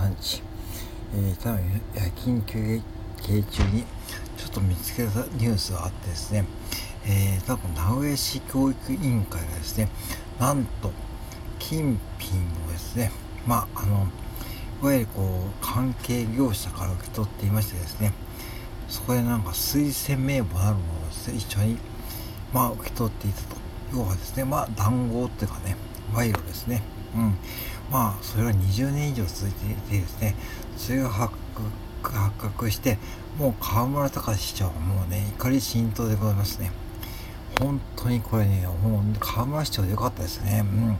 23日、えー、多分夜勤休憩中にちょっと見つけたニュースがあってですね、えー、多分名古屋市教育委員会がですねなんと金品をですねまああのいわゆるこう関係業者から受け取っていましてですねそこでなんか推薦名簿なるものをですね一緒にまあ受け取っていたと。要はですねまあ談合っていうかね賄賂ですね。うん。まあそれが20年以上続いていてですねそれが発覚発覚してもう河村隆市長はもうね怒り浸透でございますね。本当にこれねもう河村市長でよかったですね。うん。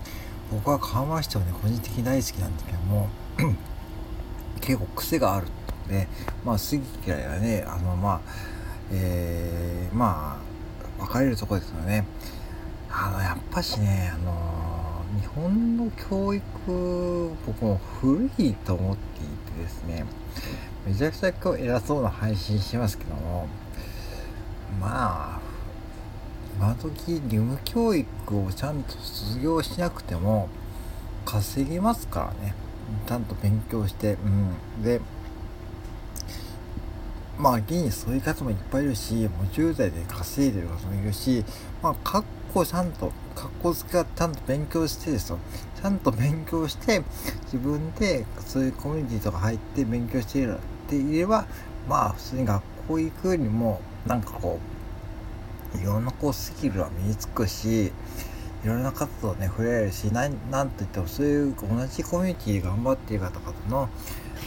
僕は河村市長ね個人的に大好きなんですけども 結構癖があるのでまあ好き嫌いはねあのまあえー、まあ分かれるところですよね。あのやっぱしねあの日本の教育僕も古いと思っていてですねめちゃくちゃ今日偉そうな配信してますけどもまあ今時義務教育をちゃんと卒業しなくても稼げますからね。ちゃんと勉強してうん。でまあ現にそういう方もいっぱいいるしもう10代で稼いでる方もいるしまあかっこちゃんと格好つけがちゃんと勉強してですよ。ちゃんと勉強して自分でそういうコミュニティとか入って勉強しているって言えばまあ普通に学校行くよりもなんかこういろんなこうスキルは身につくしいろんな方とね触れられるし何なんといってもそういう同じコミュニティで頑張っている方々の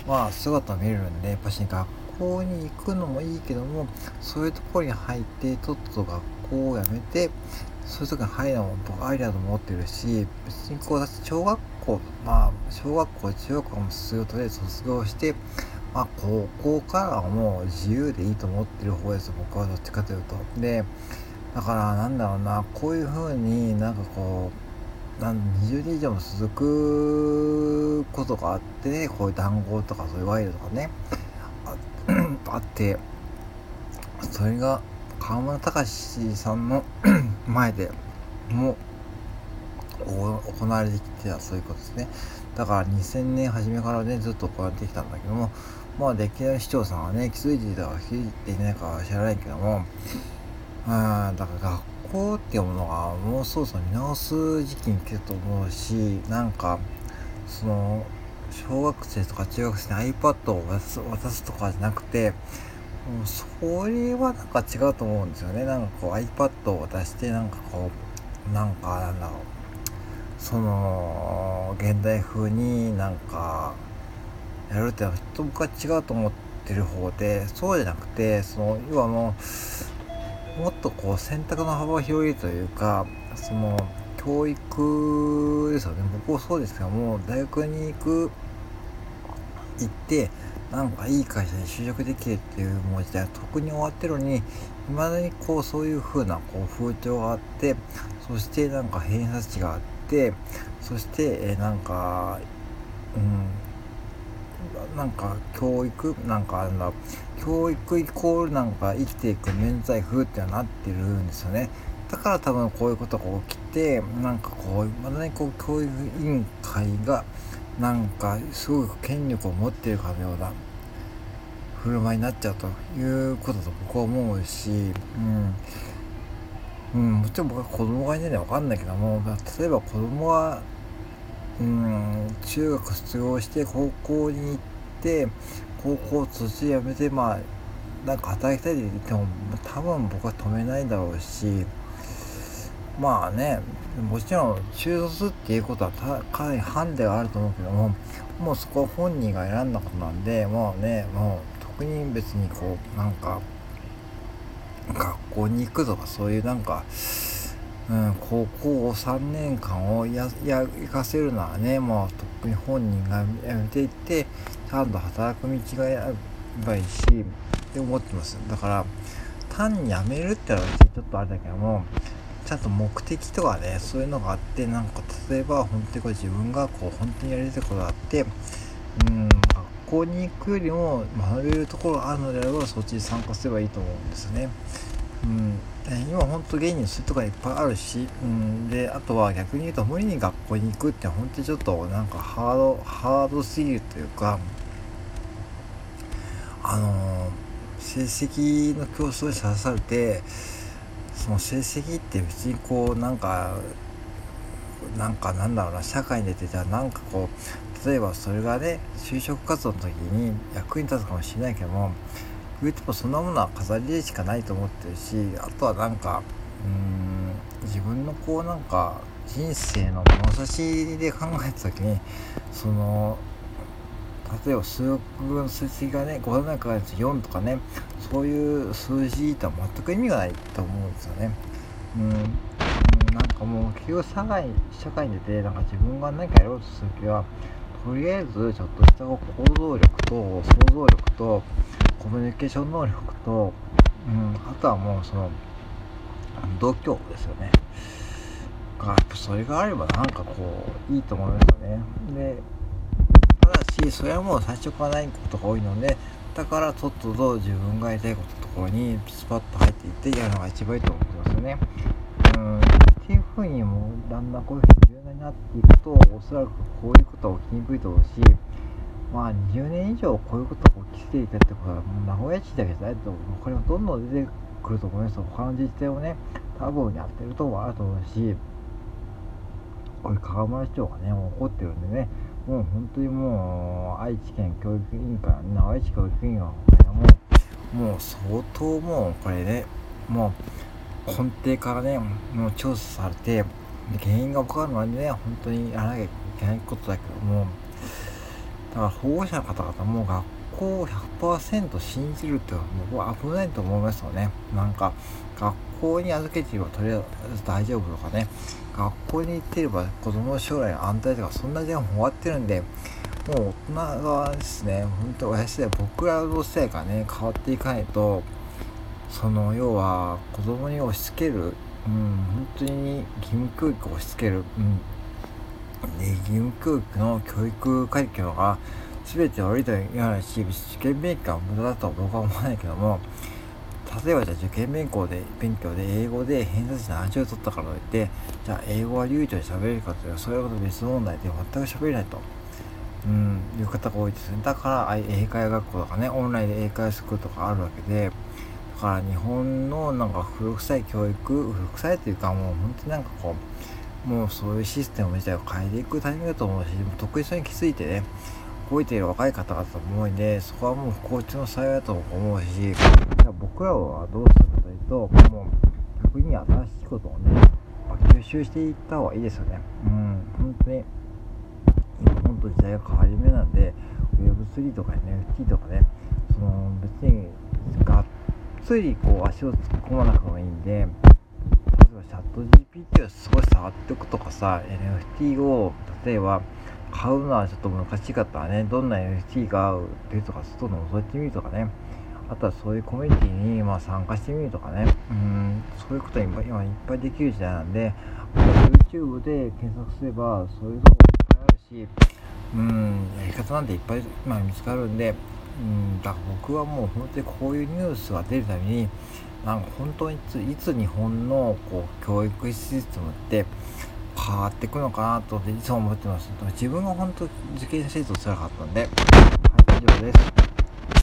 まあ姿を見れるんでやっぱし、ね、学校に行くのもいいけどもそういうところに入ってとっとと学校を辞めてそういう時に入るのも僕ありだと思ってるし別にこうだって小学校まあ小学校中学校も卒業とりあえず卒業してまあ高校からはもう自由でいいと思ってる方です僕はどっちかというと。でだからなんだろうなこういう風になんかこうなん20年以上も続くことがあってねこういう談合とかそういうワイルドとかね。あってそれが河村隆さんの 前でも行われてきてたそういうことですね。だから2000年初めからねずっと行われてきたんだけどもまあ歴代市長さんはね気づいていたか気づいていないかは知らないけどもあだから学校っていうものがもうそろそろ見直す時期に来ると思うしなんかその小学生とか中学生に iPad を渡す渡すとかじゃなくてもうそれはなんか違うと思うんですよね。なんかこう iPad を渡してなんかこうなんかなんだろう。その現代風になんかやるってのはと僕は違うと思ってる方でそうじゃなくてその要はもうもっとこう選択の幅を広げるというかその教育ですよね。僕もそうですけども大学に行く行ってなんかいい会社に就職できるっていうもう時代は特に終わってるのにいまだにこうそういう風なこう風潮があってそしてなんか偏差値があってそしてえなんかうんなんか教育なんかなんだ教育イコールなんか生きていく免罪符ってなってるんですよね。だから多分こういうことが起きてなんかこうまだにこう教育委員会がなんかすごく権力を持っているかのような振る舞いになっちゃうということと僕は思うし、うん。うん、もちろん僕は子供がいないのは分かんないけども例えば子供は、うん、中学卒業して高校に行って高校途中辞めてまあなんか働きたいって言っても多分僕は止めないだろうしまあねもちろん中卒っていうことはかなりハンデがあると思うけどももうそこは本人が選んだことなんでもうねもう特に別にこうなんか学校に行くとかそういうなんか、うん、高校3年間をやや行かせるのはねもうとっくに本人が辞めていってちゃんと働く道がやばいしって思ってます。だから単に辞めるってのはちょっとあれだけどもちゃんと目的とかねそういうのがあってなんか例えば本当にこれ自分がこう本当にやりたいことがあってうん学校に行くよりも学べるところがあるのであればそっちに参加すればいいと思うんですね。うん今本当現にするとかいっぱいあるし、うん、であとは逆に言うと無理に学校に行くって本当にちょっとなんかハードハードすぎるというかあの成績の競争にさらされてその成績って別にこうなんかなんかなんだろうな社会に出てじゃあなんかこう例えばそれがね就職活動の時に役に立つかもしれないけども言うてもそんなものは飾りでしかないと思ってるしあとはなんかうん自分のこうなんか人生の物差しで考えた時にその例えば数学の数字がね5の中で4とかねそういう数字とは全く意味がないと思うんですよね。うん。なんかもう結局社会社会に出てなんか自分が何かやろうとする時はとりあえずちょっとした行動力と想像力とコミュニケーション能力と、うん、あとはもうその度胸ですよね。がそれがあればなんかこういいと思いますよね。でしそれはもう最初からないことが多いのでだからとっとと自分がやりたいことところにスパッと入っていってやるのが一番いいと思ってますよね。うん。っていうふうにもうだんだんこういうふうに柔軟になっていくとおそらくこういうことは起きにくいと思うしまあ20年以上こういうことが起きていたってことはもう名古屋市だけじゃないと思うこれもどんどん出てくると思います。他の自治体をね多分やってるとこあると思うしこれ香川市長がねもう怒ってるんでねもう本当にもう愛知県教育委員会名古屋市教育委員会もうもう相当もうこれねもう根底からねもう調査されて原因が分かるまでね本当にやらなきゃいけないことだけどもだから保護者の方々も学校を100%信じるっては僕は危ないと思いますよね。なんか学校に預けていればとりあえず大丈夫とかね。学校に行っていれば子供の将来の安泰とかそんな時間も終わってるんでもう大人がですね。本当親世代僕らの世代がね変わっていかないとその要は子供に押し付ける、うん、本当に義務教育を押し付ける、うん。で義務教育の教育カリキュラムが全て悪いとは言わなし受験勉強は無駄だと僕は思わないけども例えばじゃあ受験勉強で勉強で英語で偏差値70を取ったからといってじゃあ英語は流暢に喋れるかというとそれは別問題で全く喋れないと。うん、いう方が多いですね。だから英会学校とかね、オンラインで英会話スクールとかあるわけで、だから日本のなんか古臭い教育、古臭いというかもう本当になんかこう、もうそういうシステム自体を変えていくタイミングだと思うし得意そうに気づいてね動いている若い方々も多いんでそこはもう不幸中の幸いだと思うしじゃ僕らはどうするかというともう逆に新しいことをね吸収していった方がいいですよね。うん本当に。今本当時代が変わり目なんで Web3 とか NFT とかねその別にがっつりこう足を突っ込まなくてもいいんで例えばチャット GPT をすごい触っておくとかさ NFT を例えば買うのはちょっと難しかったらね。どんな NFT が売ってるとか外覗いてみるとかね。あとはそういうコミュニティにまあ参加してみるとかね。うんそういうことは今いっぱいできる時代なんで。YouTube で検索すればそういうのもいっぱいあるしうんやり方なんていっぱい今見つかるんで。うんだから僕はもう本当にこういうニュースが出るためになんか本当にいついつ日本のこう教育システムって変わっていくのかなといつも思ってます。自分が本当受験生とつらかったんで、はい、以上です。